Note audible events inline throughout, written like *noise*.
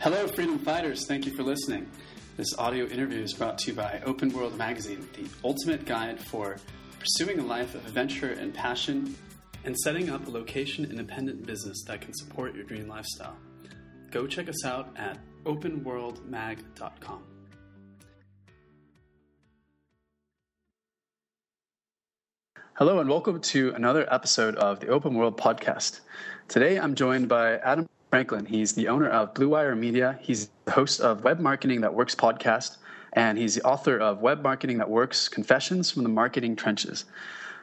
Hello, freedom fighters. Thank you for listening. This audio interview is brought to you by Open World Magazine, the ultimate guide for pursuing a life of adventure and passion and setting up a location independent business that can support your dream lifestyle. Go check us out at openworldmag.com. Hello, and welcome to another episode of the Open World Podcast. Today I'm joined by Adam Franklin. He's the owner of Bluewire Media. He's the host of Web Marketing That Works podcast, and he's the author of Web Marketing That Works Confessions from the Marketing Trenches.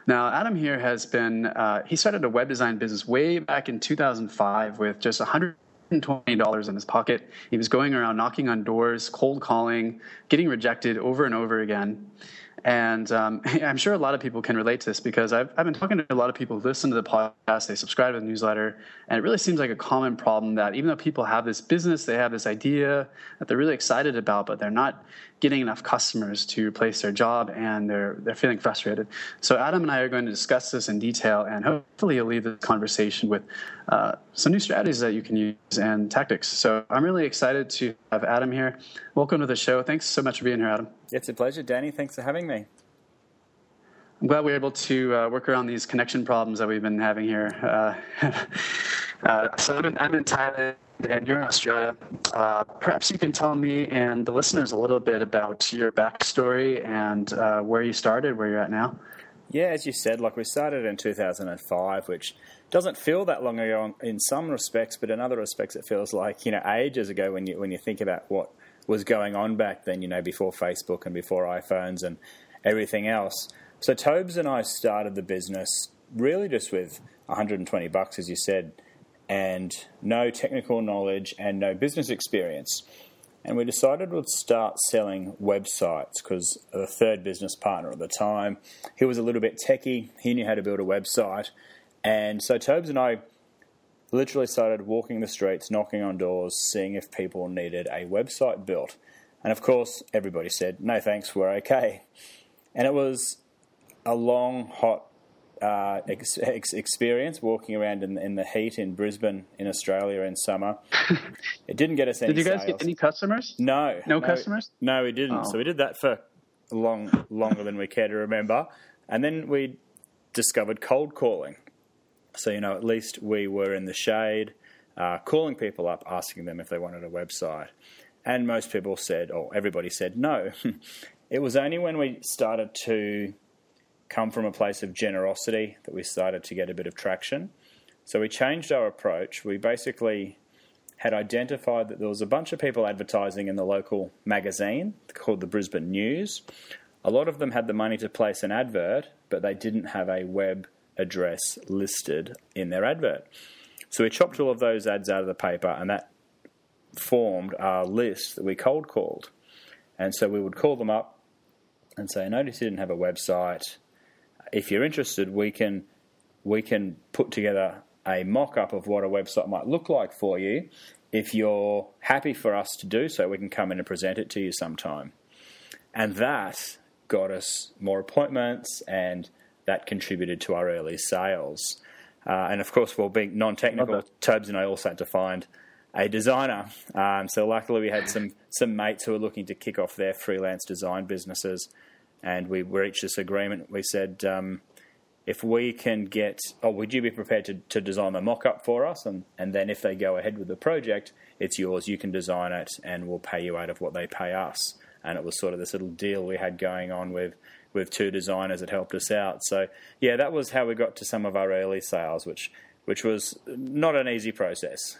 Now, Adam here has been, uh, he started a web design business way back in 2005 with just $120 in his pocket. He was going around knocking on doors, cold calling, getting rejected over and over again. And um, *laughs* I'm sure a lot of people can relate to this because I've, I've been talking to a lot of people who listen to the podcast, they subscribe to the newsletter, and it really seems like a common problem that even though people have this business, they have this idea that they're really excited about, but they're not getting enough customers to replace their job and they're, they're feeling frustrated. So, Adam and I are going to discuss this in detail, and hopefully, you'll leave this conversation with uh, some new strategies that you can use and tactics. So, I'm really excited to have Adam here. Welcome to the show. Thanks so much for being here, Adam. It's a pleasure, Danny. Thanks for having me. I'm glad we are able to uh, work around these connection problems that we've been having here. Uh, *laughs* so I'm in, I'm in, Thailand and you're in Australia. Uh, perhaps you can tell me and the listeners a little bit about your backstory and uh, where you started, where you're at now. Yeah, as you said, like we started in 2005, which doesn't feel that long ago in some respects, but in other respects, it feels like you know ages ago when you when you think about what was going on back then. You know, before Facebook and before iPhones and everything else. So Tobes and I started the business really just with 120 bucks, as you said, and no technical knowledge and no business experience. And we decided we'd start selling websites because the third business partner at the time, he was a little bit techie. He knew how to build a website. And so Tobes and I literally started walking the streets, knocking on doors, seeing if people needed a website built. And of course, everybody said, no thanks, we're okay. And it was a long, hot uh, ex- ex- experience walking around in, in, the heat in Brisbane in Australia in summer. *laughs* It didn't get us any. did you guys sales. get any customers? No, no, no customers. No, we didn't. Oh. So we did that for long, longer than we care to remember, and then we discovered cold calling. So you know, at least we were in the shade, uh, calling people up, asking them if they wanted a website, and most people said, or everybody said no. *laughs* it was only when we started to come from a place of generosity that we started to get a bit of traction. So we changed our approach. We basically had identified that there was a bunch of people advertising in the local magazine called the Brisbane News. A lot of them had the money to place an advert, but they didn't have a web address listed in their advert. So we chopped all of those ads out of the paper, and that formed our list that we cold called. And so we would call them up and say, Notice you didn't have a website if you're interested, we can we can put together a mock up of what a website might look like for you. If you're happy for us to do so, we can come in and present it to you sometime. And that got us more appointments and that contributed to our early sales. Uh, and of course, well, being non technical, Tobes and I also had to find a designer. Um, so luckily, we had some, some mates who were looking to kick off their freelance design businesses and we reached this agreement. We said, um, if we can get, oh, would you be prepared to, to design the mock up for us? And, and then if they go ahead with the project, it's yours. You can design it and we'll pay you out of what they pay us. And it was sort of this little deal we had going on with, with two designers that helped us out. So, yeah, that was how we got to some of our early sales, which, which was not an easy process.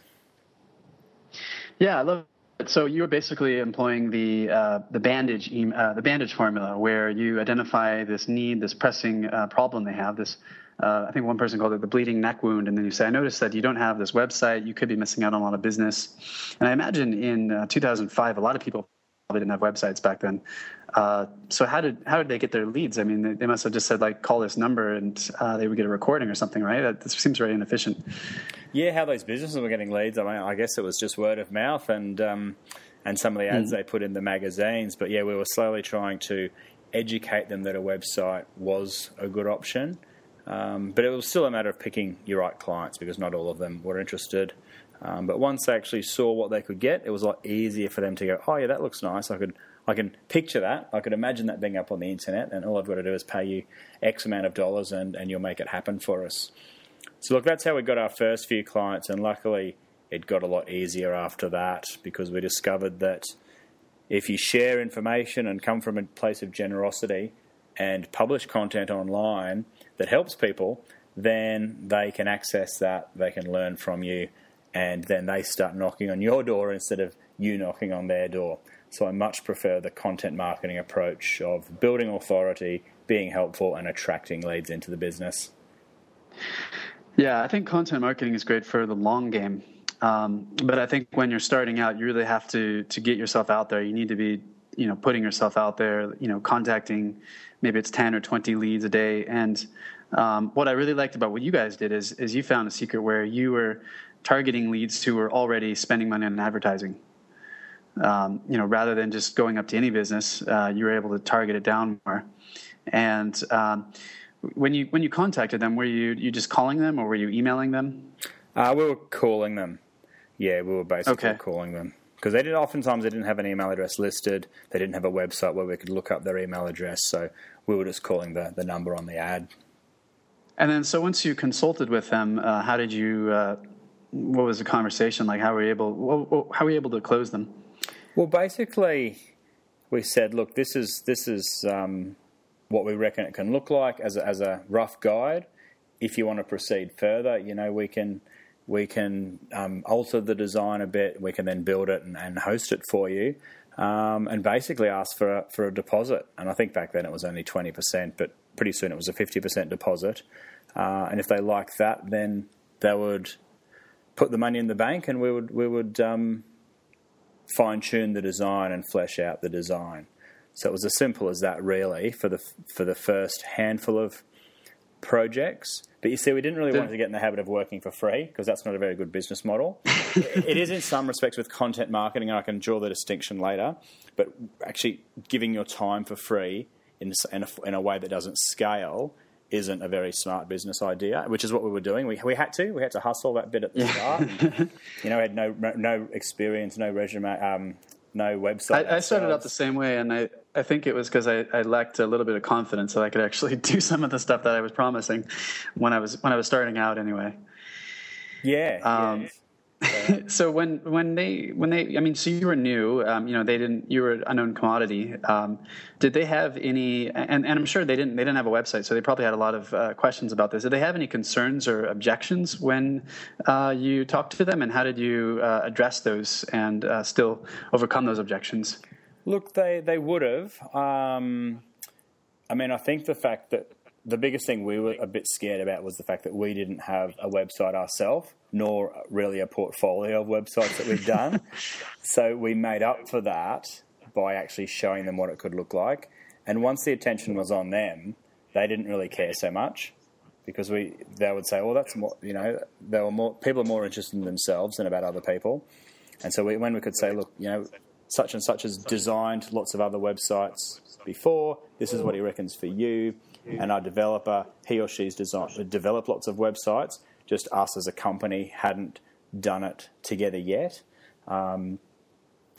Yeah, I love so you're basically employing the uh, the bandage uh, the bandage formula, where you identify this need, this pressing uh, problem they have. This uh, I think one person called it the bleeding neck wound, and then you say, I noticed that you don't have this website. You could be missing out on a lot of business. And I imagine in uh, 2005, a lot of people probably didn't have websites back then. Uh, so how did how did they get their leads? I mean, they, they must have just said like call this number and uh, they would get a recording or something, right? That seems very inefficient. Yeah, how those businesses were getting leads. I mean, I guess it was just word of mouth and um, and some of the ads mm. they put in the magazines. But yeah, we were slowly trying to educate them that a website was a good option. Um, but it was still a matter of picking your right clients because not all of them were interested. Um, but once they actually saw what they could get, it was a lot easier for them to go, "Oh yeah, that looks nice. I could, I can picture that. I could imagine that being up on the internet, and all I've got to do is pay you X amount of dollars, and, and you'll make it happen for us." So look, that's how we got our first few clients, and luckily it got a lot easier after that because we discovered that if you share information and come from a place of generosity and publish content online that helps people, then they can access that, they can learn from you, and then they start knocking on your door instead of you knocking on their door. So I much prefer the content marketing approach of building authority, being helpful, and attracting leads into the business. Yeah, I think content marketing is great for the long game. Um, but I think when you're starting out, you really have to to get yourself out there. You need to be, you know, putting yourself out there. You know, contacting maybe it's ten or twenty leads a day. And um, what I really liked about what you guys did is is you found a secret where you were targeting leads who were already spending money on advertising. Um, you know, rather than just going up to any business, uh, you were able to target it down more. And um, when you when you contacted them, were you you just calling them or were you emailing them? Uh, we were calling them. Yeah, we were basically Okay. calling them because they did. Oftentimes, they didn't have an email address listed. They didn't have a website where we could look up their email address. So we were just calling the the number on the ad. And then, so once you consulted with them, uh, how did you? What was the conversation like? How were you able? How were you able to close them? Well, basically, we said, look, this is this is um, what we reckon it can look like as a, as a rough guide. If you want to proceed further, you know, we can we can um, alter the design a bit. We can then build it and, and host it for you, um, and basically ask for a, for a deposit. And I think back then it was only twenty percent, but pretty soon it was a fifty percent deposit. Uh, and if they like that, then they would put the money in the bank, and we would we would um, fine tune the design and flesh out the design. So it was as simple as that, really, for the for the first handful of projects. But you see, we didn't really want to get in the habit of working for free because that's not a very good business model. *laughs* it is in some respects with content marketing, and I can draw the distinction later. But actually, giving your time for free in, in, a, in a way that doesn't scale isn't a very smart business idea, which is what we were doing. We, we had to we had to hustle that bit at the start. *laughs* You know, we had no no experience, no resume, um, no website. I, I started out the same way, and I, I think it was because I, I lacked a little bit of confidence that I could actually *laughs* do some of the stuff that I was promising when I was when I was starting out. Anyway, Yeah. Um, yeah. *laughs* so when when they when they I mean, so you were new, um, you know, they didn't you were an unknown commodity. Um, did they have any? And, and I'm sure they didn't they didn't have a website, so they probably had a lot of uh, questions about this. Did they have any concerns or objections when uh, you talked to them, and how did you uh, address those and uh, still overcome those objections? Look, they they would have. Um, I mean, I think the fact that the biggest thing we were a bit scared about was the fact that we didn't have a website ourselves, nor really a portfolio of websites that we've done. *laughs* so we made up for that by actually showing them what it could look like. And once the attention was on them, they didn't really care so much because we they would say, "Well, that's more," you know, they were more people are more interested in themselves than about other people. And so we, when we could say, "Look, you know, such and such has designed lots of other websites before. This is what he reckons for you." And our developer, he or she's designed, developed lots of websites. Just us as a company hadn't done it together yet. Um,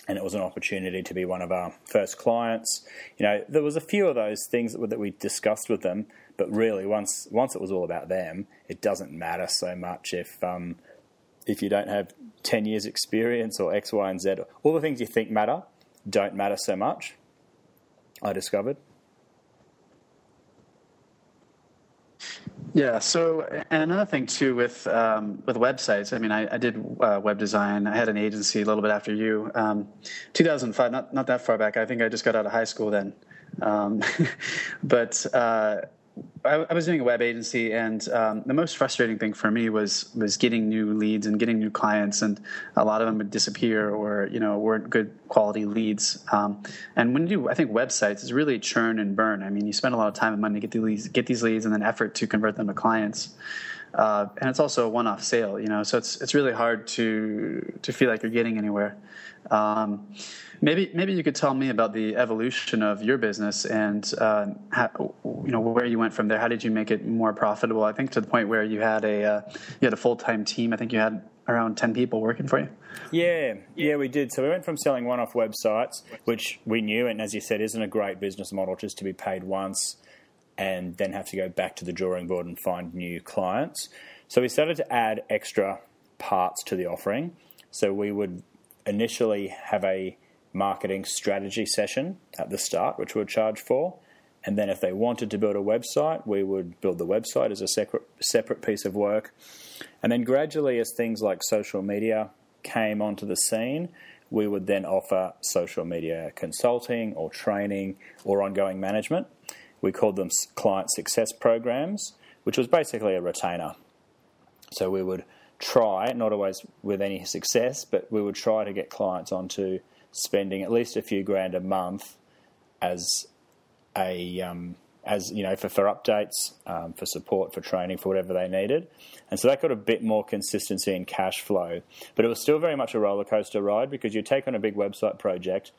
and it was an opportunity to be one of our first clients. You know, there was a few of those things that, that we discussed with them, but really, once once it was all about them, it doesn't matter so much if um, if you don't have ten years experience or X, Y, and Z. All the things you think matter don't matter so much. I discovered. Yeah. So, and another thing too with um, with websites. I mean, I, I did uh, web design. I had an agency a little bit after you. Um, 2005, not not that far back. I think I just got out of high school then. Um, *laughs* but uh, I, I was doing a web agency, and um, the most frustrating thing for me was was getting new leads and getting new clients, and a lot of them would disappear or you know weren't good quality leads. Um, and when you do, I think websites is really churn and burn. I mean, you spend a lot of time and money to get these leads, get these leads, and then effort to convert them to clients. Uh, and it's also a one-off sale. You know, so it's it's really hard to to feel like you're getting anywhere. Um, maybe maybe you could tell me about the evolution of your business and uh, how, you know where you went from there. How did you make it more profitable? I think to the point where you had a uh, you had a full time team. I think you had around ten people working for you. Yeah, yeah, we did. So we went from selling one-off websites, which we knew, and as you said, isn't a great business model, just to be paid once and then have to go back to the drawing board and find new clients. So we started to add extra parts to the offering. So we would initially have a marketing strategy session at the start, which we would charge for. And then if they wanted to build a website, we would build the website as a separate, separate piece of work. And then gradually, as things like social media came onto the scene, we would then offer social media consulting or training or ongoing management. We called them client success programs, which was basically a retainer. So we would try, not always with any success, but we would try to get clients onto spending at least a few grand a month as a um, as you know for, for updates, um, for support, for training, for whatever they needed, and so that got a bit more consistency in cash flow. But it was still very much a roller coaster ride because you take on a big website project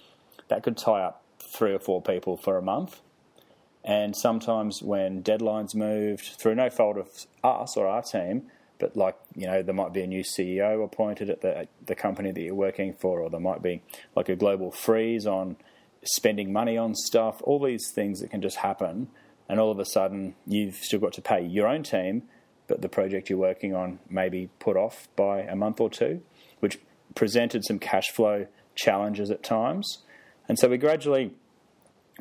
that could tie up three or four people for a month. And sometimes when deadlines moved through no fault of us or our team, but like you know there might be a new CEO appointed at the the company that you're working for, or there might be like a global freeze on spending money on stuff. All these things that can just happen, and all of a sudden you've still got to pay your own team, but the project you're working on may be put off by a month or two, which presented some cash flow challenges at times, and so we gradually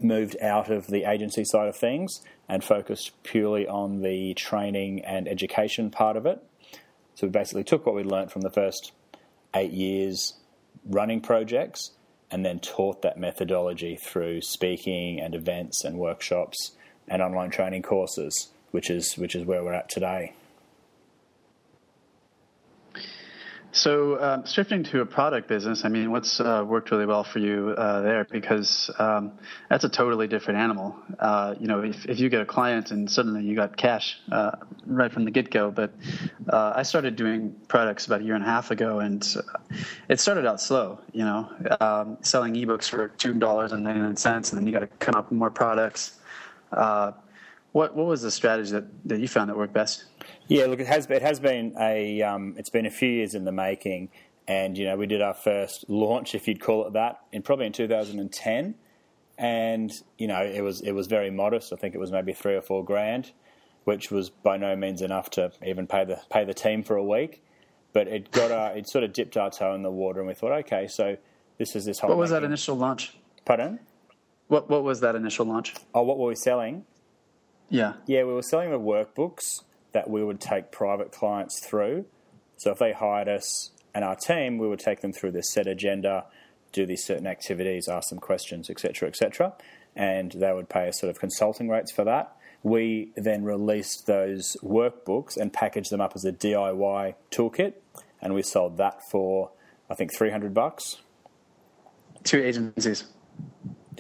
moved out of the agency side of things and focused purely on the training and education part of it. So we basically took what we learned from the first eight years running projects and then taught that methodology through speaking and events and workshops and online training courses, which is which is where we're at today. So, um, shifting to a product business, I mean, what's uh, worked really well for you uh, there? Because um, that's a totally different animal. Uh, you know, if, if you get a client and suddenly you got cash uh, right from the get go. But uh, I started doing products about a year and a half ago, and it started out slow. You know, um, selling ebooks for two dollars and ninety nine cents, and then you got to come up with more products. Uh, what what was the strategy that, that you found that worked best? Yeah, look, it has it has been a um, it's been a few years in the making, and you know we did our first launch, if you'd call it that, in probably in 2010, and you know it was it was very modest. I think it was maybe three or four grand, which was by no means enough to even pay the pay the team for a week, but it got our, it sort of dipped our toe in the water, and we thought, okay, so this is this whole. What was making. that initial launch? Pardon? What what was that initial launch? Oh, what were we selling? Yeah. Yeah, we were selling the workbooks that we would take private clients through. So if they hired us and our team, we would take them through this set agenda, do these certain activities, ask them questions, etc., etc., and they would pay us sort of consulting rates for that. We then released those workbooks and packaged them up as a DIY toolkit, and we sold that for I think three hundred bucks. Two agencies.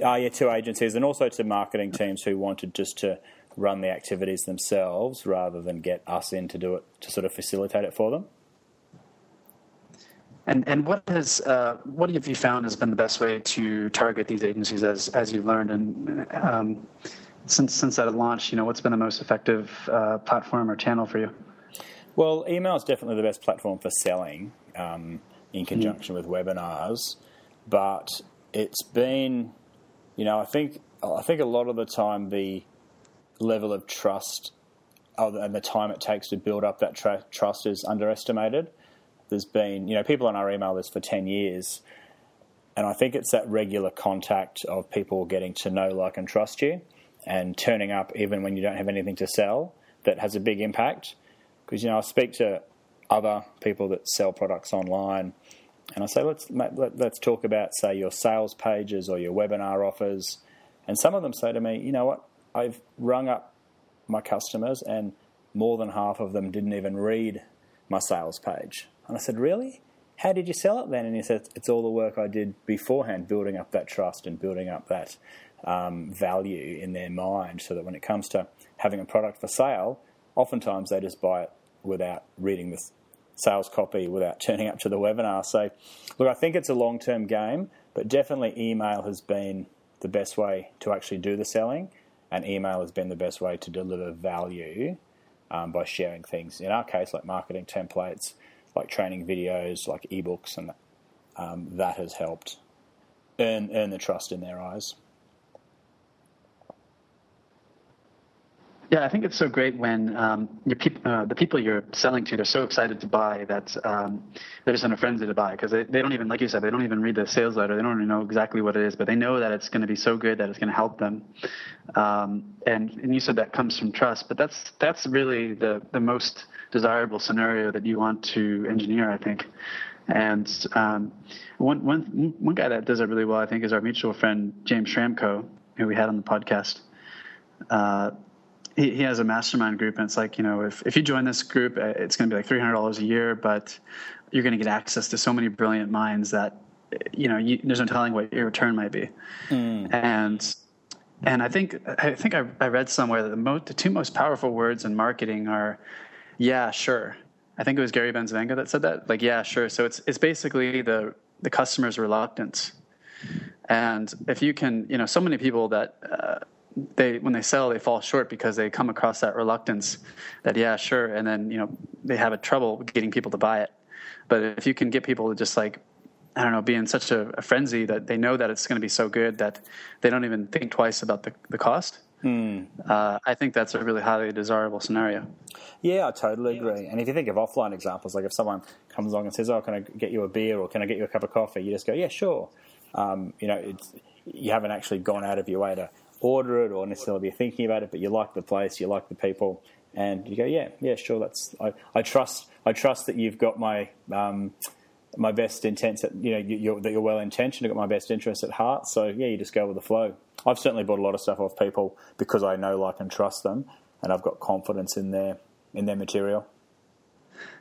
Uh, yeah, two agencies, and also to marketing teams who wanted just to run the activities themselves rather than get us in to do it to sort of facilitate it for them. And and what has uh, what have you found has been the best way to target these agencies as as you've learned and um, since since that launch? You know, what's been the most effective uh, platform or channel for you? Well, email is definitely the best platform for selling um, in conjunction mm. with webinars, but it's been, you know, I think I think a lot of the time the level of trust and the time it takes to build up that tra- trust is underestimated. There's been, you know, people on our email list for 10 years, and I think it's that regular contact of people getting to know, like, and trust you and turning up even when you don't have anything to sell that has a big impact. Because, you know, I speak to other people that sell products online and I say, let's, let, let's talk about, say, your sales pages or your webinar offers. And some of them say to me, you know what, I've rung up my customers, and more than half of them didn't even read my sales page. And I said, Really? How did you sell it then? And he said, It's all the work I did beforehand, building up that trust and building up that um, value in their mind so that when it comes to having a product for sale, oftentimes they just buy it without reading the sales copy, without *laughs* turning up to the webinar. So, look, I think it's a long term game, but definitely email has been the best way to actually do the selling, and email has been the best way to deliver value um, by sharing things. In our case, like marketing templates, like training videos, like ebooks, and um, that has helped earn earn the trust in their eyes. Yeah, I think it's so great when um, peop- uh, the people you're selling to, they're so excited to buy that um, they're just in a frenzy to buy because they, they don't even, like you said, they don't even read the sales letter. They don't even know exactly what it is, but they know that it's going to be so good that it's going to help them. Um, and, and you said that comes from trust, but that's that's really the, the most desirable scenario that you want to engineer, I think. And um, one, one, one guy that does it really well, I think, is our mutual friend, James Schramko, who we had on the podcast. Uh, he, he has a mastermind group, and it's like, you know, if, if you join this group, uh, it's going to be like $300 a year, but you're going to get access to so many brilliant minds that, you know, you, there's no telling what your return might be. Mm. And and I think I think I, I read somewhere that the, most, the two most powerful words in marketing are, yeah, sure. I think it was Gary Bencivenga that said that. Like, yeah, sure. So it's it's basically the the customer's reluctance, and if you can, you know, so many people that uh, they when they sell they fall short because they come across that reluctance that yeah sure. And then you know they have a trouble getting people to buy it. But if you can get people to just like i don't know be in such a, a frenzy that they know that it's going to be so good that they don't even think twice about the, the cost mm. uh, i think that's a really highly desirable scenario. Yeah i totally agree. And if you think of offline examples like if someone comes along and says oh can i get you a beer or can i get you a cup of coffee? You just go yeah sure. Um, you know you haven't actually gone out of your way to order it or necessarily be thinking about it, but you like the place, you like the people, and you go, yeah, yeah, sure. That's I, I trust. I trust that you've got my um, my best intents. At, you know, you, that you're well intentioned. You've got my best interests at heart. So yeah, you just go with the flow. I've certainly bought a lot of stuff off people because I know, like, and trust them, and I've got confidence in their in their material.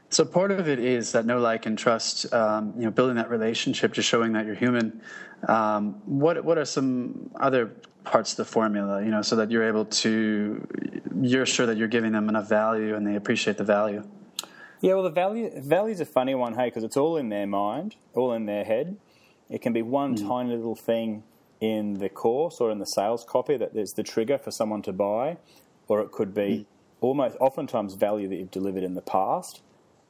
So part of it is that know, like, and trust. Um, you know, building that relationship, just showing that you're human. Um, what what are some other parts of the formula? You know, so that you're able to, you're sure that you're giving them enough value and they appreciate the value. Yeah, well, the value value is a funny one, hey, because it's all in their mind, all in their head. It can be one mm. tiny little thing in the course or in the sales copy that is the trigger for someone to buy, or it could be mm. almost oftentimes value that you've delivered in the past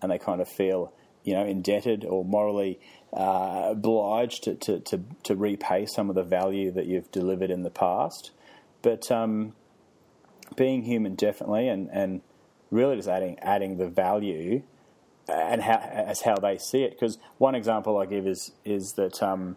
and they kind of feel you know indebted or morally uh, obliged to, to, to, to, repay some of the value that you've delivered in the past. But um, being human, definitely, and, and really just adding adding the value and how as how they see it. Because one example I give is is that. Um,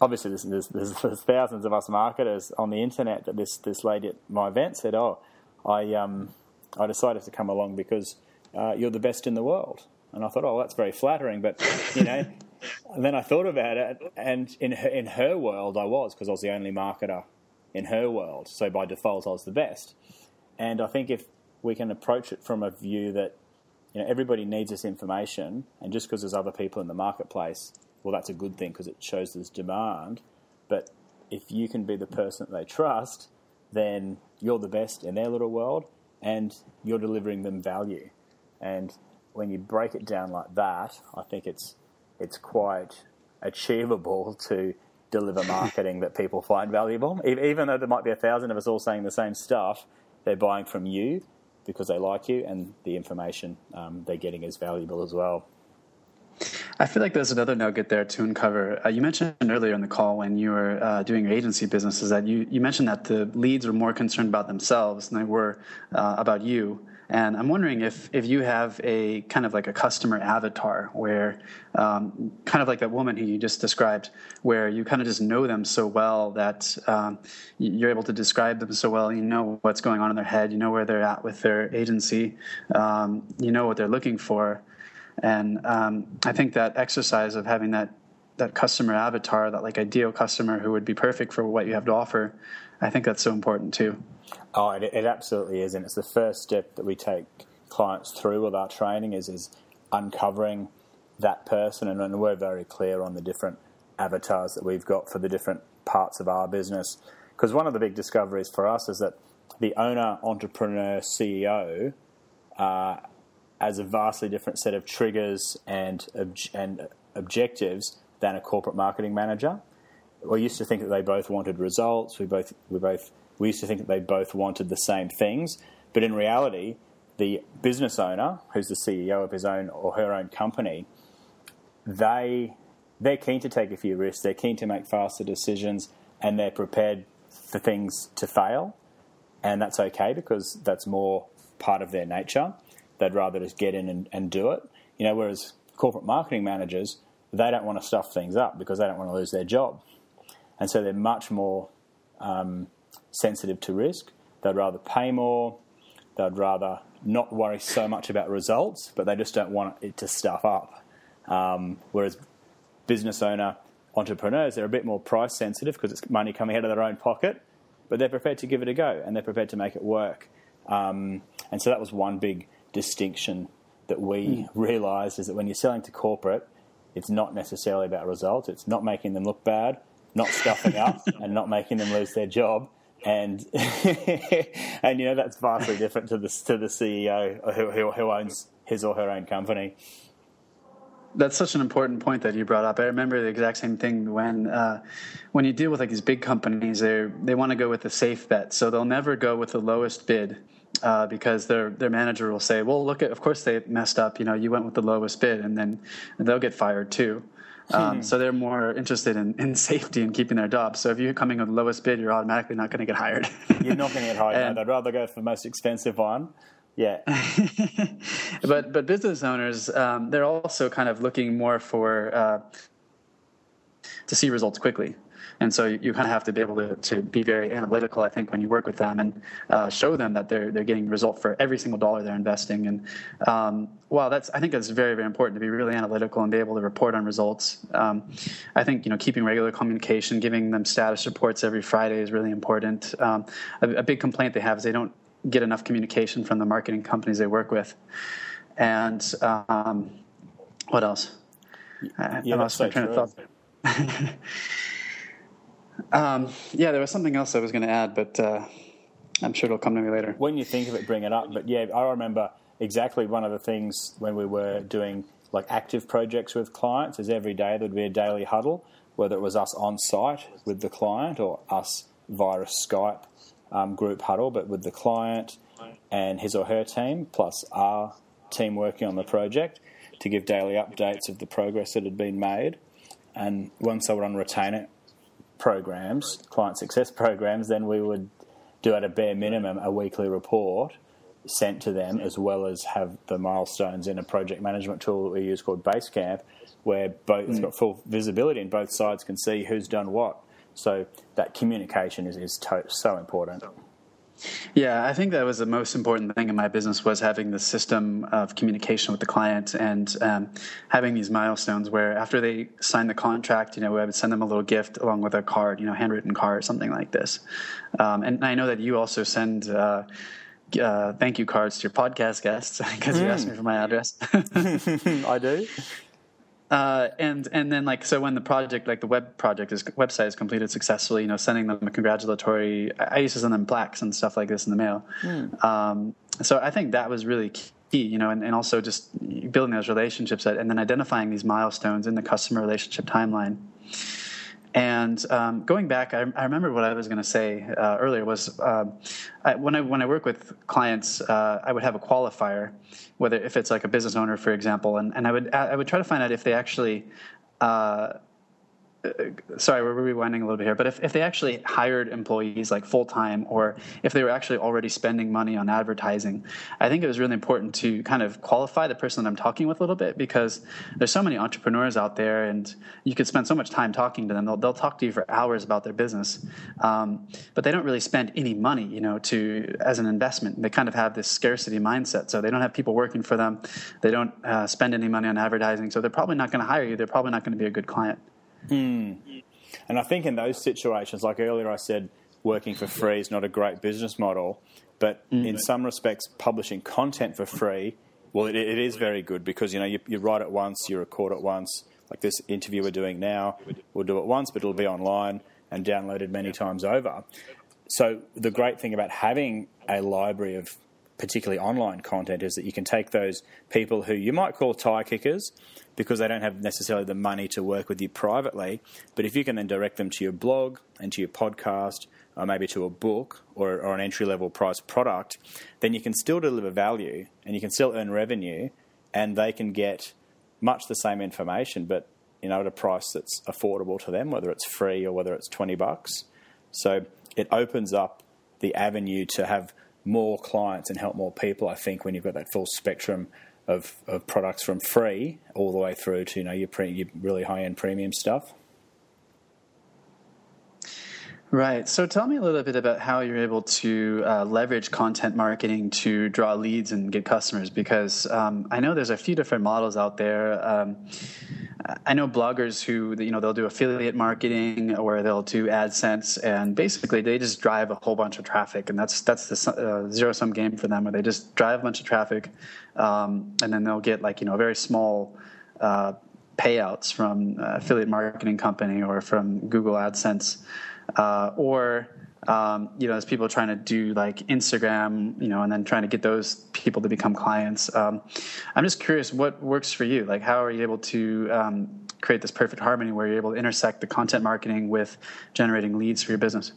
obviously, there's, there's, there's, thousands of us marketers on the internet. That this this lady at my event said, "Oh, I um, I decided to come along because uh, you're the best in the world. And I thought, oh, that's very flattering. But, you know, *laughs* then I thought about it, and in her, in her world, I was, because I was the only marketer in her world. So by default, I was the best. And I think if we can approach it from a view that, you know, everybody needs this information, and just because there's other people in the marketplace, well, that's a good thing because it shows there's demand. But if you can be the person that they trust, then you're the best in their little world, and you're delivering them value. And when you break it down like that, I think it's it's quite achievable *laughs* to deliver marketing that people find valuable. Even though there might be a thousand of us all saying the same stuff, they're buying from you because they like you, and the information um, they're getting is valuable as well. I feel like there's another nugget there to uncover. Uh, you mentioned earlier in the call when you were uh, doing your agency businesses that you, you mentioned that the leads were more concerned about themselves than they were uh, about you. And I'm wondering if, if you have a kind of like a customer avatar where, um, kind of like that woman who you just described, where you kind of just know them so well that um, you're able to describe them so well. You know what's going on in their head, you know where they're at with their agency, um, you know what they're looking for. And um, I think that exercise of having that that customer avatar, that like ideal customer who would be perfect for what you have to offer, I think that's so important too. Oh, it, it absolutely is, and it's the first step that we take clients through with our training is is uncovering that person, and, and we're very clear on the different avatars that we've got for the different parts of our business. Because one of the big discoveries for us is that the owner, entrepreneur, CEO uh, as a vastly different set of triggers and and objectives than a corporate marketing manager. We used to think that they both wanted results. We both we both we used to think that they both wanted the same things, but in reality, the business owner, who's the CEO of his own or her own company, they they're keen to take a few risks. They're keen to make faster decisions, and they're prepared for things to fail, and that's okay because that's more part of their nature. They'd rather just get in and, and do it. You know, whereas corporate marketing managers, they don't want to stuff things up because they don't want to lose their job, and so they're much more um, sensitive to risk. They'd rather pay more. They'd rather not worry so much about results, but they just don't want it to stuff up. Um, whereas business owner entrepreneurs, they're a bit more price sensitive because it's money coming out of their own pocket, but they're prepared to give it a go and they're prepared to make it work. Um, and so that was one big distinction that we mm. realised is that when you're selling to corporate, it's not necessarily about results. It's not making them look bad, not stuffing up, *laughs* and not making them lose their job. And *laughs* and you know that's vastly different to the to the CEO who, who, who owns his or her own company that's such an important point that you brought up. I remember the exact same thing when uh, when you deal with like these big companies, they they want to go with the safe bet, so they'll never go with the lowest bid uh, because their their manager will say, "Well, look at, of course they messed up. You know, you went with the lowest bid, and then they'll get fired too." Um, hmm. So they're more interested in, in *laughs* safety and keeping their job. So if you're coming with the lowest bid, you're automatically not going to get hired. *laughs* you're not going to get hired. and, I'd rather go for the most expensive one yeah. *laughs* but but business owners, um, they're also kind of looking more for uh, to see results quickly. And so you, kind of have to be able to, to be very analytical, I think, when you work with them and uh, show them that they're they're getting result for every single dollar they're investing. And um, well, that's I think that's very very important to be really analytical and be able to report on results. Um, I think you know keeping regular communication, giving them status reports every Friday is really important. Um, a, a big complaint they have is they don't get enough communication from the marketing companies they work with. And um, what else? Yeah, I lost my train of thought. *laughs* *laughs* um, yeah, there was something else I was going to add, but uh, I'm sure it'll come to me later. When you think of it, bring it up. But yeah, I remember exactly one of the things when we were doing like active projects with clients is every day there'd be a daily huddle, whether it was us on site with the client or us via Skype um, group huddle, but with the client and his or her team, plus our team working on the project to give daily updates of the progress that had been made. And once they were on retainer programs, client success programs, then we would do at a bare minimum a weekly report sent to them, as well as have the milestones in a project management tool that we use called Basecamp, where both it's hmm. got full visibility and both sides can see who's done what. So that communication is, is to- so important. Yeah, I think that was the most important thing in my business was having the system of communication with the client and um, having these milestones where after they sign the contract, you know, I would send them a little gift along with a card, you know, handwritten card or something like this. Um, and I know that you also send. Uh, uh, thank you cards to your podcast guests *laughs* because mm. you asked me for my address. *laughs* I do. *laughs* Uh, and and then like so when the project like the web project is website is completed successfully, you know, sending them a congratulatory. I used to send them plaques and stuff like this in the mail. Mm. Um, so I think that was really key, you know, and, and also just building those relationships and then identifying these milestones in the customer relationship timeline. And um, going back, I, I, remember what I was going to say uh, earlier was uh, I, when I when I work with clients, uh, I would have a qualifier, whether if it's like a business owner, for example, and, and I would I would try to find out if they actually uh, sorry, we're rewinding a little bit here, but if, if they actually hired employees like full time or if they were actually already spending money on advertising, I think it was really important to kind of qualify the person that I'm talking with a little bit because there's so many entrepreneurs out there and you could spend so much time talking to them. They'll, they'll talk to you for hours about their business, um, but they don't really spend any money, you know, to as an investment. They kind of have this scarcity mindset. So they don't have people working for them. They don't uh, spend any money on advertising. So they're probably not going to hire you. They're probably not going to be a good client. Mm. And I think in those situations, like earlier I said, working for free is not a great business model, but mm. in some respects, publishing content for free, well, it, it is very good because you know you, you write it once, you record it once. Like this interview we're doing now, we'll do it once, but it'll be online and downloaded many times over. So the great thing about having a library of particularly online content, is that you can take those people who you might call tie kickers because they don't have necessarily the money to work with you privately, but if you can then direct them to your blog and to your podcast or maybe to a book or, or an entry level price product, then you can still deliver value and you can still earn revenue and they can get much the same information, but you know, at a price that's affordable to them, whether it's free or whether it's 20 bucks. So it opens up the avenue to have more clients and help more people, I think, when you've got that full spectrum of, of products from free all the way through to, you know, your, pre, your really high-end premium stuff. Right. So tell me a little bit about how you're able to uh, leverage content marketing to draw leads and get customers, because um, I know there's a few different models out there. Um, I know bloggers who you know they'll do affiliate marketing or they'll do AdSense, and basically they just drive a whole bunch of traffic, and that's that's the uh, zero sum game for them, where they just drive a bunch of traffic, um, and then they'll get like you know very small. Uh, payouts from uh, affiliate marketing company or from Google AdSense uh, or um, you know, as people trying to do like Instagram, you know, and then trying to get those people to become clients. Um, I'm just curious, what works for you? Like, how are you able to um, create this perfect harmony where you're able to intersect the content marketing with generating leads for your business?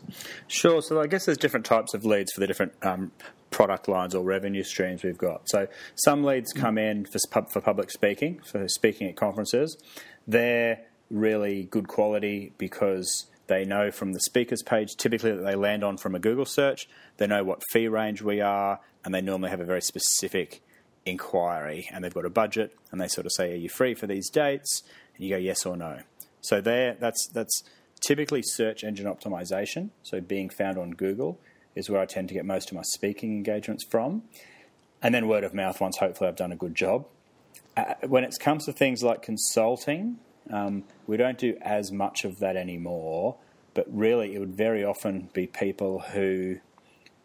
Sure. So I guess there's different types of leads for the different um, product lines or revenue streams we've got. So some leads come in for, for public speaking, for speaking at conferences. They're really good quality because they know from the speakers page, typically that they land on from a Google search. They know what fee range we are, and they normally have a very specific inquiry. And they've got a budget, and they sort of say, "Are you free for these dates?" And you go, "Yes or no." So there, that's that's typically search engine optimization. So being found on Google is where I tend to get most of my speaking engagements from, and then word of mouth. Once hopefully I've done a good job. Uh, when it comes to things like consulting, um, we don't do as much of that anymore, but really it would very often be people who,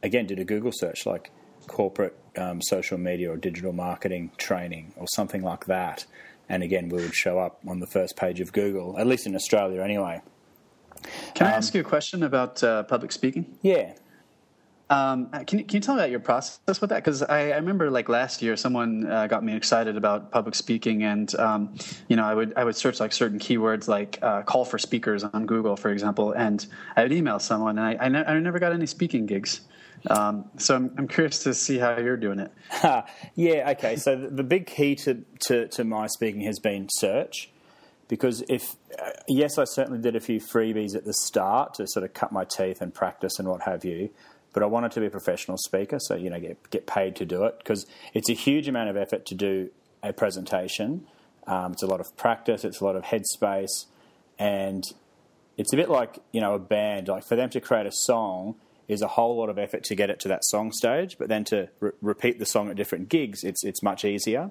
again, did a Google search like corporate um, social media or digital marketing training or something like that. And again, we would show up on the first page of Google, at least in Australia anyway. Can I um, ask you a question about uh, public speaking? Yeah. Um, can, you, can you tell me about your process with that? Because I, I, remember like last year, someone uh, got me excited about public speaking, and um, you know, I would I would search like certain keywords like uh, call for speakers on Google, for example, and I would email someone, and I, I, ne- I never got any speaking gigs. Um, so I'm, I'm curious to see how you're doing it. *laughs* yeah. Okay. So the, the big key to, to, to my speaking has been search because if uh, yes, I certainly did a few freebies at the start to sort of cut my teeth and practice and what have you but I wanted to be a professional speaker, so you know get get paid to do it because it's a huge amount of effort to do a presentation. Um, it's a lot of practice, it's a lot of headspace, and it's a bit like you know a band. Like for them to create a song is a whole lot of effort to get it to that song stage, but then to re- repeat the song at different gigs, it's it's much easier.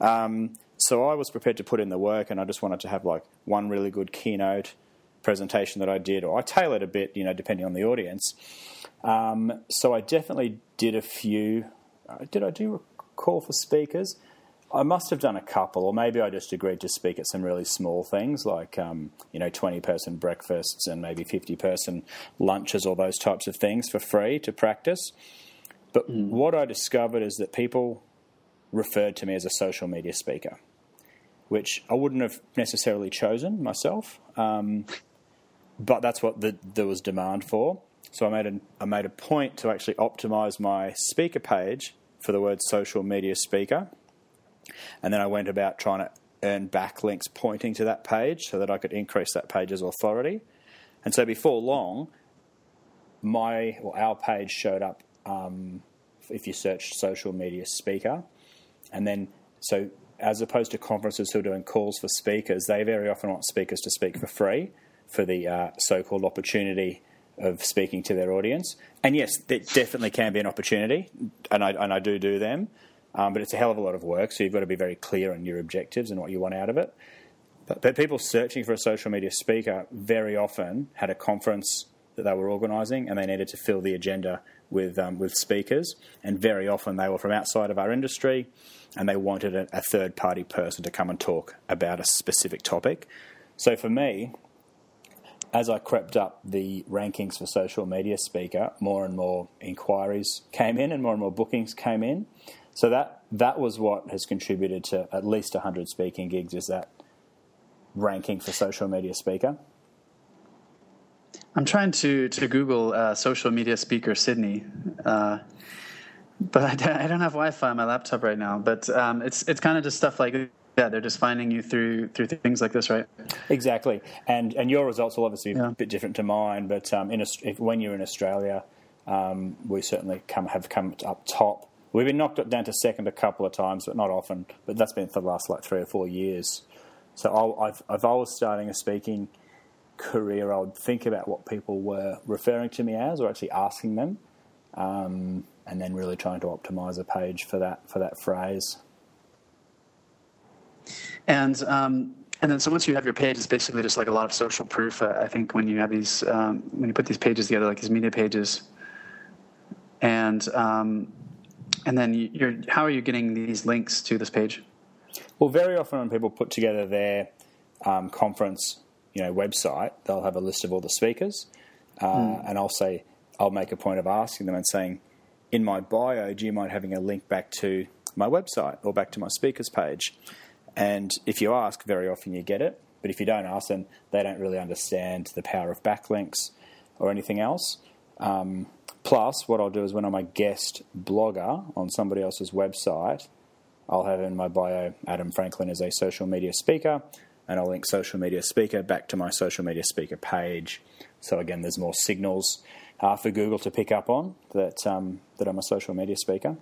Um, so I was prepared to put in the work, and I just wanted to have like one really good keynote presentation that I did, or I tailored a bit, you know, depending on the audience. Um, so I definitely did a few. Uh, did I do a call for speakers? I must have done a couple, or maybe I just agreed to speak at some really small things like, um, you know, 20 person breakfasts and maybe 50 person lunches or those types of things for free to practice. But mm. what I discovered is that people referred to me as a social media speaker, which I wouldn't have necessarily chosen myself. Um, but that's what the, there was demand for. So I made a, I made a point to actually optimize my speaker page for the word social media speaker. And then I went about trying to earn backlinks pointing to that page so that I could increase that page's authority. And so before long, my or our page showed up um, if you search social media speaker. And then, so as opposed to conferences who are doing calls for speakers, they very often want speakers to speak for free for the uh, so called opportunity of speaking to their audience. And yes, it definitely can be an opportunity, and I, and I do do them, um, but it's a hell of a lot of work, so you've got to be very clear on your objectives and what you want out of it. But, but people searching for a social media speaker very often had a conference that they were organising and they needed to fill the agenda with, um, with speakers, and very often they were from outside of our industry and they wanted a, a third party person to come and talk about a specific topic. So for me, as I crept up the rankings for social media speaker, more and more inquiries came in and more and more bookings came in. So that that was what has contributed to at least 100 speaking gigs is that ranking for social media speaker. I'm trying to to Google uh, social media speaker Sydney, uh, but *laughs* I don't have Wi-Fi on my laptop right now. But um, it's it's kind of just stuff like yeah, they're just finding you through through things like this, right? Exactly, and and your results will obviously yeah. be a bit different to mine. But um, in if, when you're in Australia, um, we certainly come have come up top. We've been knocked down to second a couple of times, but not often. But that's been for the last like three or four years. So i have if I was starting a speaking career, I would think about what people were referring to me as, or actually asking them, um, and then really trying to optimize a page for that for that phrase. And um, and then so once you have your page, it's basically just like a lot of social proof. Uh, I think when you have these um, when you put these pages together, like these media pages, and um, and then you're how are you getting these links to this page? Well, very often when people put together their um, conference, you know, website, they'll have a list of all the speakers, uh, mm. and I'll say I'll make a point of asking them and saying, in my bio, do you mind having a link back to my website or back to my speakers page? And if you ask, very often you get it. But if you don't ask, then they don't really understand the power of backlinks or anything else. Um, plus, what I'll do is when I'm a guest blogger on somebody else's website, I'll have in my bio Adam Franklin is a social media speaker, and I'll link social media speaker back to my social media speaker page. So again, there's more signals uh, for Google to pick up on that um, that I'm a social media speaker.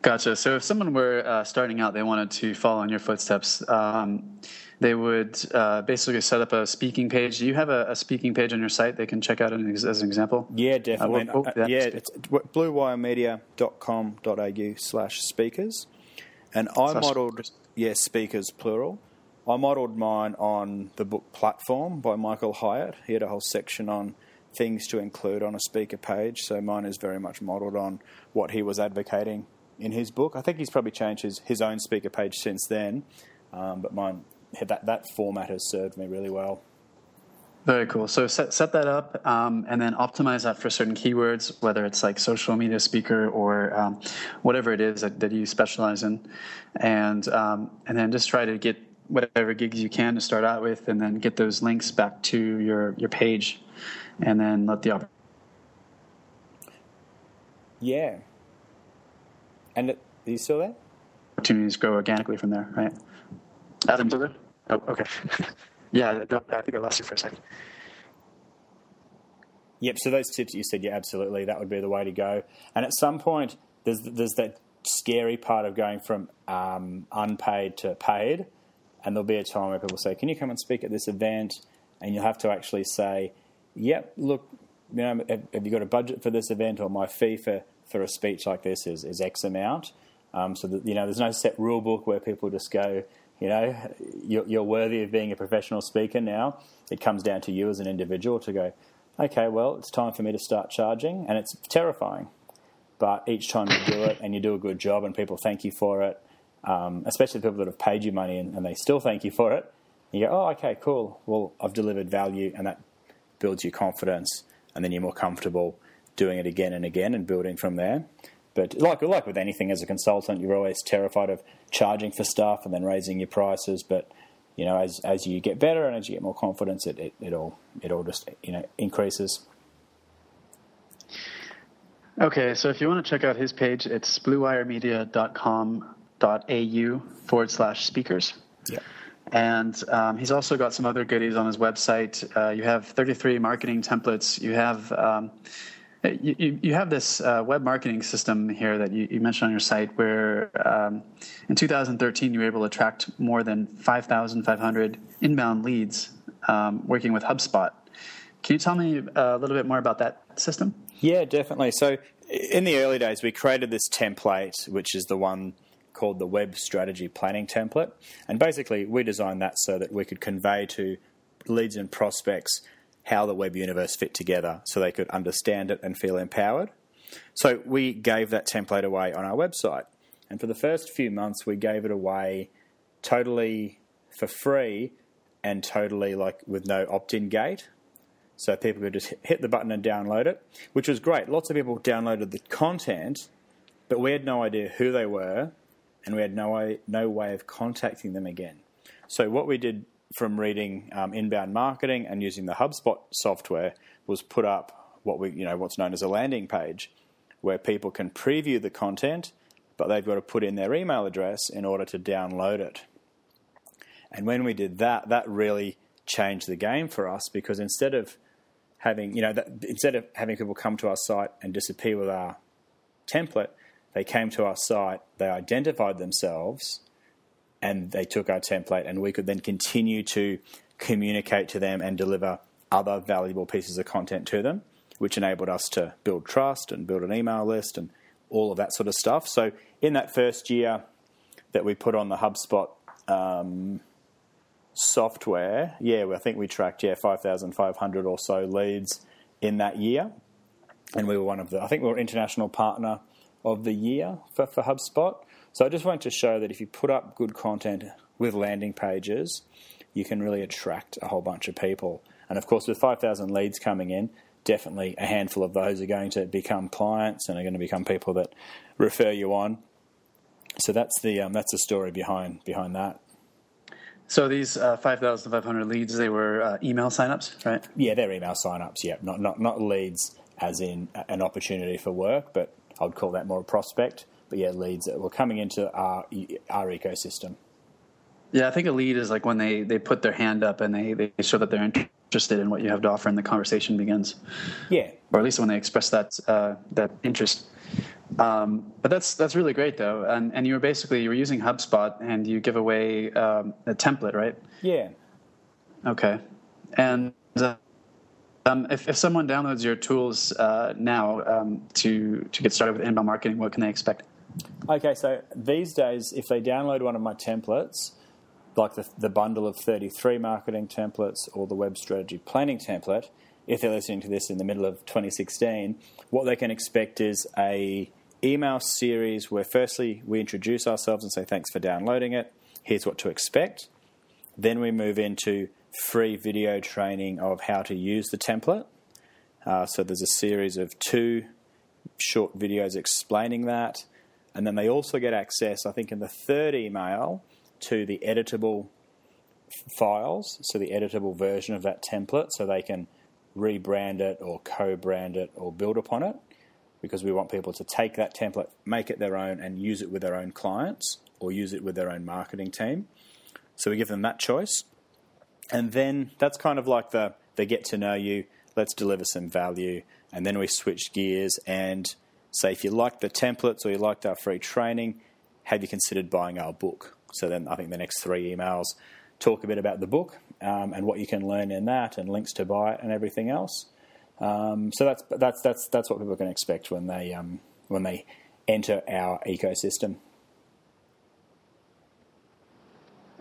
Gotcha. So if someone were uh, starting out, they wanted to follow in your footsteps, um, they would uh, basically set up a speaking page. Do you have a, a, speaking page on your site they can check out as an example? Yeah, definitely. Uh, yeah, yeah, it's bluewiremedia.com.au slash speakers. And I slash modelled, yes, yeah, speakers plural. I modelled mine on the book Platform by Michael Hyatt. He had a whole section on things to include on a speaker page. So mine is very much modelled on what he was advocating in his book. I think he's probably changed his, his own speaker page since then, um, but mine that that format has served me really well. Very cool. So set set that up, um, and then optimize that for certain keywords, whether it's like social media speaker or um, whatever it is that, that, you specialize in, and um, and then just try to get whatever gigs you can to start out with, and then get those links back to your your page, and then let the yeah, and are you still there? Opportunities grow organically from there, right? Adam, still there? Oh, okay. *laughs* yeah, I think I lost you for a second. Yep. So those tips you said, yeah, absolutely, that would be the way to go. And at some point, there's there's that scary part of going from um, unpaid to paid, and there'll be a time where people say, "Can you come and speak at this event?" And you'll have to actually say, "Yep, look, you know, have, have you got a budget for this event, or my fee for for a speech like this is, is X amount. Um, so that you know, there's no set rule book where people just go, you know, you're, you're, worthy of being a professional speaker now. It comes down to you as an individual to go, okay, well, it's time for me to start charging, and it's terrifying. But each time you do it and you do a good job, and people thank you for it, um, especially people that have paid you money and, and they still thank you for it, you go, oh, okay, cool. Well, I've delivered value, and that builds your confidence, and then you're more comfortable doing it again and again and building from there. But like like with anything as a consultant, you're always terrified of charging for stuff and then raising your prices. But you know, as as you get better and as you get more confidence, it, it, it all it all just you know increases. Okay, so if you want to check out his page, it's bluewiremedia.com.au forward slash speakers. Yeah. And um, he's also got some other goodies on his website. Uh, you have 33 marketing templates. You have um, you, you have this uh, web marketing system here that you, you, mentioned on your site where um, in 2013 you were able to attract more than 5,500 inbound leads um, working with HubSpot. Can you tell me uh, a little bit more about that system? Yeah, definitely. So in the early days, we created this template, which is the one called the Web Strategy Planning Template. And basically, we designed that so that we could convey to leads and prospects how the web universe fit together so they could understand it and feel empowered. So we gave that template away on our website. And for the first few months, we gave it away totally for free and totally like with no opt-in gate. So people could just hit the button and download it, which was great. Lots of people downloaded the content, but we had no idea who they were, and we had no way, no way of contacting them again. So what we did from reading um, inbound marketing and using the HubSpot software was put up what we you know what's known as a landing page, where people can preview the content, but they've got to put in their email address in order to download it. And when we did that, that really changed the game for us because instead of having you know that, instead of having people come to our site and disappear with our template, they came to our site, they identified themselves, and they took our template, and we could then continue to communicate to them and deliver other valuable pieces of content to them, which enabled us to build trust and build an email list and all of that sort of stuff. So in that first year that we put on the HubSpot um, software, yeah, I think we tracked yeah five thousand five hundred or so leads in that year, and we were one of the I think we were international partner of the year for, for HubSpot. So I just wanted to show that if you put up good content with landing pages, you can really attract a whole bunch of people. And of course, with 5,000 leads coming in, definitely a handful of those are going to become clients and are going to become people that refer you on. So that's the um, that's the story behind behind that. So these uh, 5,500 leads, they were uh, email signups, right? Yeah, they're email signups. Yeah, not not not leads as in an opportunity for work, but I would call that more a prospect. But yeah, leads that were coming into our our ecosystem. Yeah, I think a lead is like when they, they put their hand up and they, they show that they're interested in what you have to offer, and the conversation begins. Yeah, or at least when they express that uh, that interest. Um, but that's that's really great though, and and you were basically you were using HubSpot and you give away um, a template, right? Yeah. Okay, and. Uh, um, if, if someone downloads your tools uh, now um, to to get started with inbound marketing, what can they expect? Okay, so these days, if they download one of my templates, like the, the bundle of 33 marketing templates or the web strategy planning template, if they're listening to this in the middle of 2016, what they can expect is a email series where firstly we introduce ourselves and say thanks for downloading it. Here's what to expect. Then we move into free video training of how to use the template. Uh, so there's a series of two short videos explaining that. And then they also get access, I think, in the third email to the editable files, so the editable version of that template, so they can rebrand it or co brand it or build upon it because we want people to take that template, make it their own, and use it with their own clients or use it with their own marketing team. So we give them that choice. And then that's kind of like the, the get to know you, let's deliver some value. And then we switch gears and say, if you like the templates or you liked our free training, have you considered buying our book? So then I think the next three emails talk a bit about the book um, and what you can learn in that and links to buy it and everything else. Um, so that's that's that's that's what people can expect when they um, when they enter our ecosystem.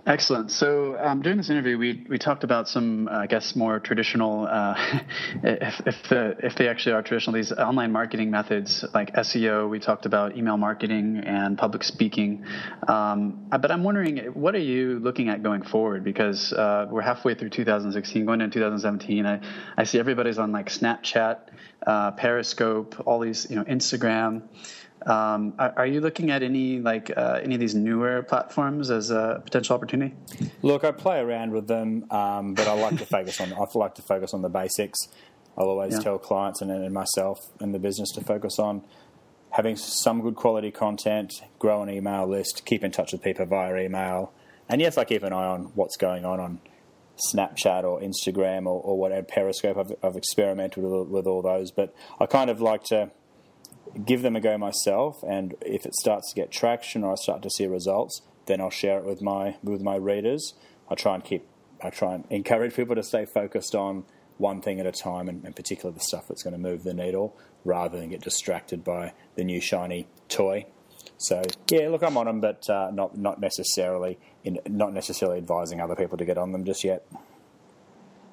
Excellent. So um, during this interview, we we talked about some, uh, I guess, more traditional, uh, *laughs* if if, uh, if they actually are traditional, these online marketing methods like SEO. We talked about email marketing and public speaking. Um, but I'm wondering, what are you looking at going forward? Because uh, we're halfway through 2016, going into 2017. I I see everybody's on like Snapchat, uh, Periscope, all these, you know, Instagram. Um, are, are, you looking at any like uh, any of these newer platforms as a potential opportunity? Look, I play around with them, um, but I like to focus on. I like to focus on the basics. I'll always yeah. tell clients and, and myself and the business to focus on having some good quality content, grow an email list, keep in touch with people via email, and yes, I keep an eye on what's going on on Snapchat or Instagram or, or whatever Periscope. I've, I've experimented with, with all those, but I kind of like to give them a go myself, and if it starts to get traction or I start to see results, then I'll share it with my with my readers. I try and keep I try and encourage people to stay focused on one thing at a time, and in particular the stuff that's going to move the needle, rather than get distracted by the new shiny toy. So yeah, look, I'm on them, but uh, not not necessarily in, not necessarily advising other people to get on them just yet.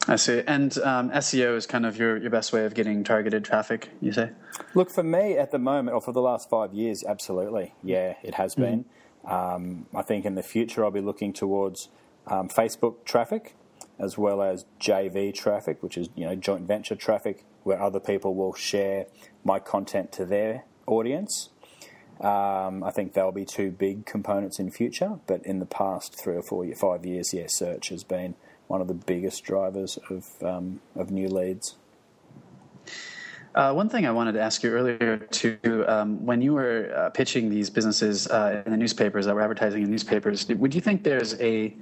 I see. And um, SEO is kind of your, your best way of getting targeted traffic, you say? Look, for me at the moment, or for the last five years, absolutely. Yeah, it has been. Mm-hmm. Um, I think in the future I'll be looking towards um, Facebook traffic. as well as JV traffic, which is you know joint venture traffic, where other people will share my content to their audience. Um, I think they'll be two big components in future, but in the past three or four, five years, yeah, search has been one of the biggest drivers of um, of new leads. Uh, one thing I wanted to ask you earlier, too, um, when you were uh, pitching these businesses uh, in the newspapers that were advertising in newspapers, would you think there's a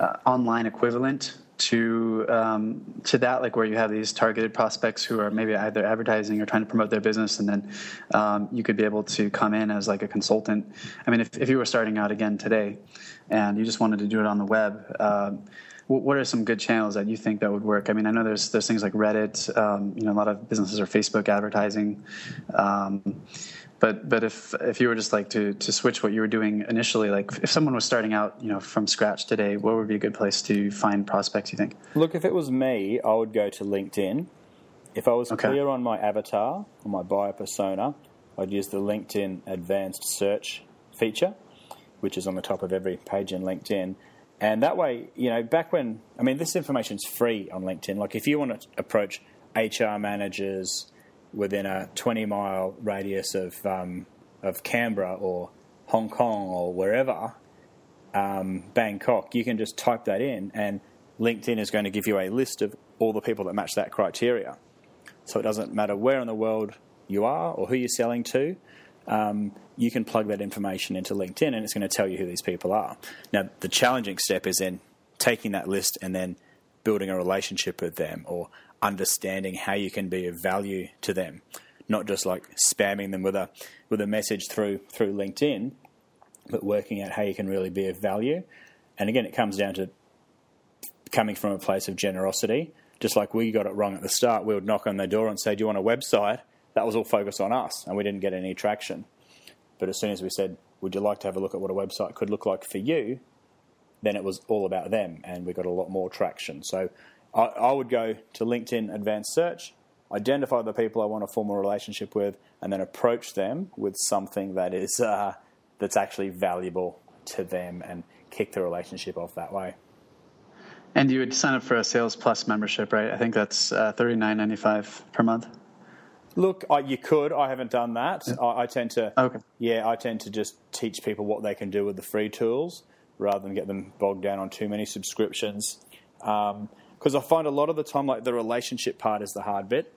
uh, online equivalent to um, to that, like where you have these targeted prospects who are maybe either advertising or trying to promote their business, and then um, you could be able to come in as like a consultant. I mean, if, if you were starting out again today, and you just wanted to do it on the web. What are some good channels that you think that would work? I mean, I know there's there's things like Reddit. Um, you know, a lot of businesses are Facebook advertising. Um, but but if if you were just like to to switch what you were doing initially, like if someone was starting out, you know, from scratch today, what would be a good place to find prospects? You think? Look, if it was me, I would go to LinkedIn. If I was okay. clear on my avatar or my buyer persona, I'd use the LinkedIn Advanced Search feature, which is on the top of every page in LinkedIn. And that way, you know, back when, I mean, this information's free on LinkedIn. Like, if you want to approach HR managers within a 20 mile radius of, um, of Canberra or Hong Kong or wherever, um, Bangkok, you can just type that in, and LinkedIn is going to give you a list of all the people that match that criteria. So it doesn't matter where in the world you are or who you're selling to um, you can plug that information into LinkedIn and it's going to tell you who these people are. Now, the challenging step is in taking that list and then building a relationship with them or understanding how you can be of value to them, not just like spamming them with a with a message through through LinkedIn, but working out how you can really be of value. And again, it comes down to coming from a place of generosity. Just like we got it wrong at the start, we would knock on their door and say, "Do you want a website?" That was all focused on us and we didn't get any traction. But as soon as we said, Would you like to have a look at what a website could look like for you? then it was all about them and we got a lot more traction. So I, I would go to LinkedIn Advanced Search, identify the people I want to form a relationship with, and then approach them with something that is uh, that's actually valuable to them and kick the relationship off that way. And you would sign up for a Sales Plus membership, right? I think that's uh, thirty nine ninety five per month. Look, I, you could. I haven't done that. I, I, tend to. Okay. Yeah, I tend to just teach people what they can do with the free tools rather than get them bogged down on too many subscriptions. Because um, I find a lot of the time, like the relationship part is the hard bit.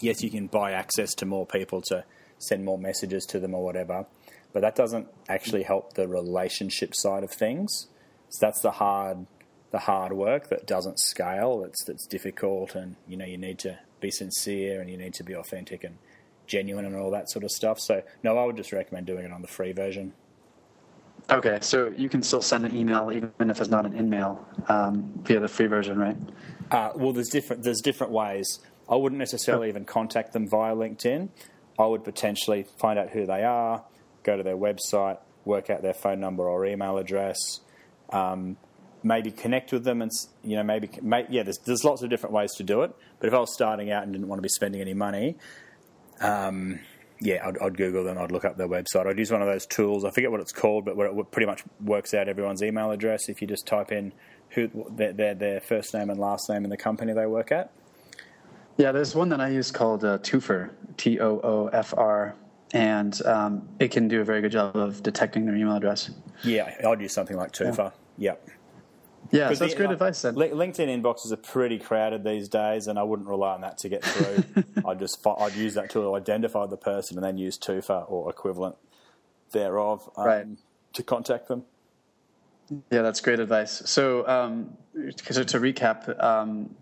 Yes, you can buy access to more people to send more messages to them or whatever, but that doesn't actually help the relationship side of things. So that's the hard, the hard work that doesn't scale. That's that's difficult, and you know you need to be sincere and you need to be authentic and genuine and all that sort of stuff. So, no, I would just recommend doing it on the free version. Okay, so you can still send an email even if it's not an in-mail um, via the free version, right? Uh, well, there's different there's different ways. I wouldn't necessarily even contact them via LinkedIn. I would potentially find out who they are, go to their website, work out their phone number or email address, um, maybe connect with them and you know maybe yeah there's, there's lots of different ways to do it but if i was starting out and didn't want to be spending any money um, yeah I'd, I'd, google them i'd look up their website. I'd use one of those tools i forget what it's called but where it pretty much works out everyone's email address if you just type in who their, their, their first name and last name and the company they work at. Yeah there's one that i use called uh, toofr t-o-o-f-r and um, it can do a very good job of detecting their email address. Yeah i'd use something like toofr yeah. yep yeah, so that's the, great uh, advice. Then LinkedIn inboxes are pretty crowded these days, and I wouldn't rely on that to get through. *laughs* I'd just I'd use that tool to identify the person, and then use Toofr or equivalent thereof um, right. to contact them. Yeah, that's great advice. So, um, so to recap, um,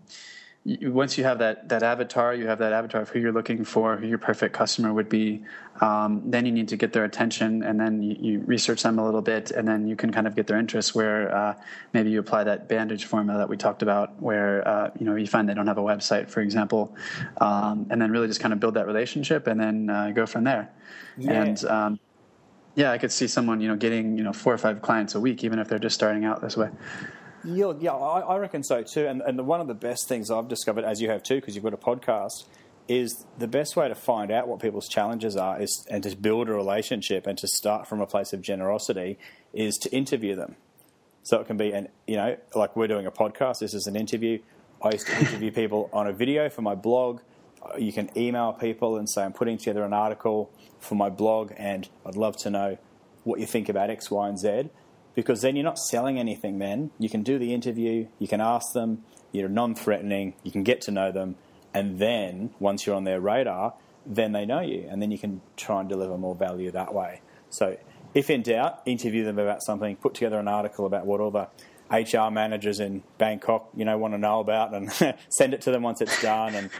once you have that, that avatar, you have that avatar of who you're looking for, who your perfect customer would be. Um, then you need to get their attention, and then you, you, research them a little bit, and then you can kind of get their interest. Where uh, maybe you apply that bandage formula that we talked about, where uh, you know you find they don't have a website, for example, um, and then really just kind of build that relationship, and then uh, go from there. Yeah. And um, yeah, I could see someone you know getting you know four or five clients a week, even if they're just starting out this way. Yeah, yeah, I, I reckon so too. And, and one of the best things I've discovered, as you have too, because you've got a podcast, is the best way to find out what people's challenges are is and to build a relationship and to start from a place of generosity is to interview them. So it can be an you know like we're doing a podcast. This is an interview. I used to interview people on a video for my blog. You can email people and say I'm putting together an article for my blog, and I'd love to know what you think about X, Y, and Z. Because then you're not selling anything. Then you can do the interview. You can ask them. You're non-threatening. You can get to know them, and then once you're on their radar, then they know you, and then you can try and deliver more value that way. So, if in doubt, interview them about something. Put together an article about what all the HR managers in Bangkok, you know, want to know about, and *laughs* send it to them once it's done, and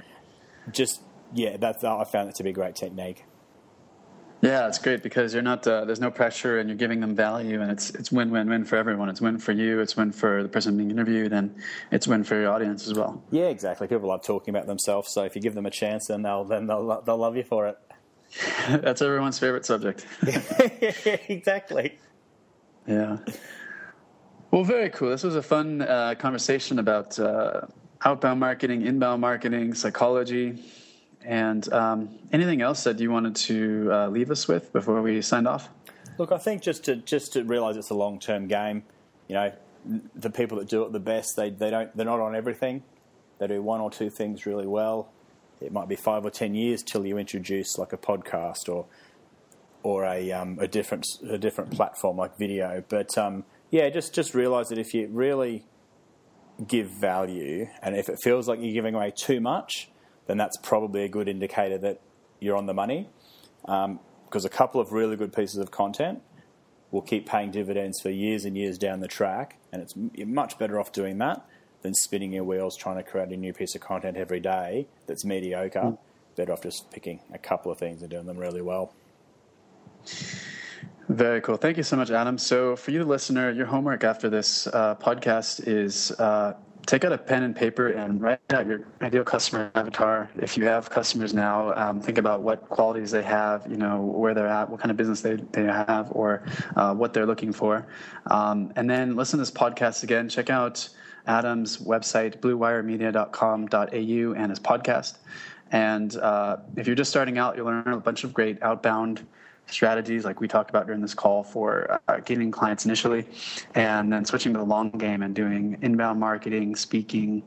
just yeah, that's I found it to be a great technique. Yeah, it's great because you're not uh, there's no pressure and you're giving them value and it's it's win win win for everyone. It's win for you, it's win for the person being interviewed, and it's win for your audience as well. Yeah, exactly. People love talking about themselves, so if you give them a chance, then they'll then they'll they'll love you for it. *laughs* That's everyone's favorite subject. *laughs* exactly. Yeah. Well, very cool. This was a fun uh, conversation about uh, outbound marketing, inbound marketing, psychology and um, anything else that you wanted to uh, leave us with before we signed off? Look, I think just to just to realise it's a long term game. You know, the people that do it the best, they they don't they're not on everything. They do one or two things really well. It might be five or ten years till you introduce like a podcast or or a um, a different a different platform like video. But um, yeah, just just realise that if you really give value and if it feels like you're giving away too much, then that's probably a good indicator that you're on the money. Um, because a couple of really good pieces of content will keep paying dividends for years and years down the track, and it's you're much better off doing that than spinning your wheels trying to create a new piece of content every day that's mediocre. Mm. Better off just picking a couple of things and doing them really well. Very cool. Thank you so much, Adam. So, for you, the listener, your homework after this uh, podcast is uh, take out a pen and paper and write out your ideal customer avatar. If you have customers now, um, think about what qualities they have, you know, where they're at, what kind of business they, they have, or uh, what they're looking for. Um, and then listen to this podcast again. Check out Adam's website, bluewiremedia.com.au, and his podcast. And uh, if you're just starting out, you'll learn a bunch of great outbound strategies like we talked about during this call for uh, getting clients initially and then switching to the long game and doing inbound marketing speaking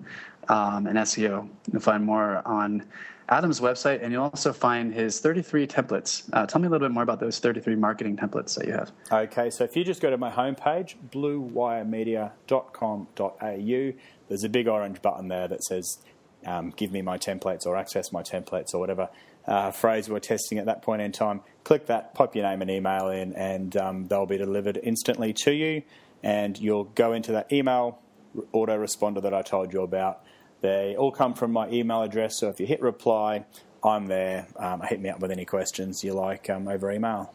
um, and seo you'll find more on adam's website and you'll also find his 33 templates. Uh, tell me a little bit more about those 33 marketing templates that you have. Okay so if you just go to my homepage bluewiremedia.com.au there's a big orange button there that says um, give me my templates or access my templates or whatever uh, phrase we're testing at that point in time. Click that, pop your name and email in, and um, they'll be delivered instantly to you. And you'll go into that email autoresponder that I told you about. They all come from my email address, so if you hit reply, I'm there. Um, hit me up with any questions you like um, over email.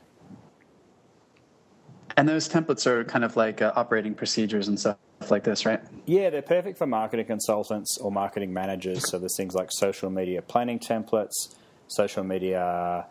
And those templates are kind of like uh, operating procedures and stuff like this, right? Yeah, they're perfect for marketing consultants or marketing managers. So there's things like social media planning templates, social media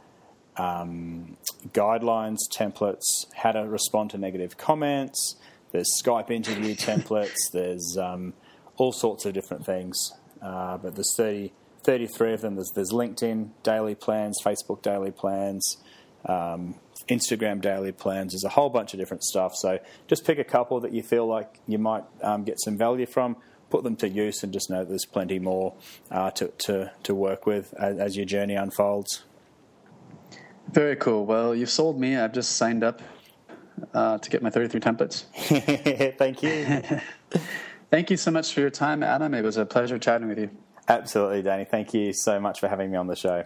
um, guidelines, templates, how to respond to negative comments. There's Skype interview *laughs* templates. There's um, all sorts of different things. Uh, but there's 30, 33 of them. There's, there's LinkedIn daily plans, Facebook daily plans, um, Instagram daily plans. There's a whole bunch of different stuff. So just pick a couple that you feel like you might um, get some value from put them to use and just know there's plenty more uh, to, to, to work with as, as your journey unfolds. Very cool. Well, you've sold me. I've just signed up uh, to get my 33 templates. *laughs* Thank you. *laughs* Thank you so much for your time, Adam. It was a pleasure chatting with you. Absolutely, Danny. Thank you so much for having me on the show.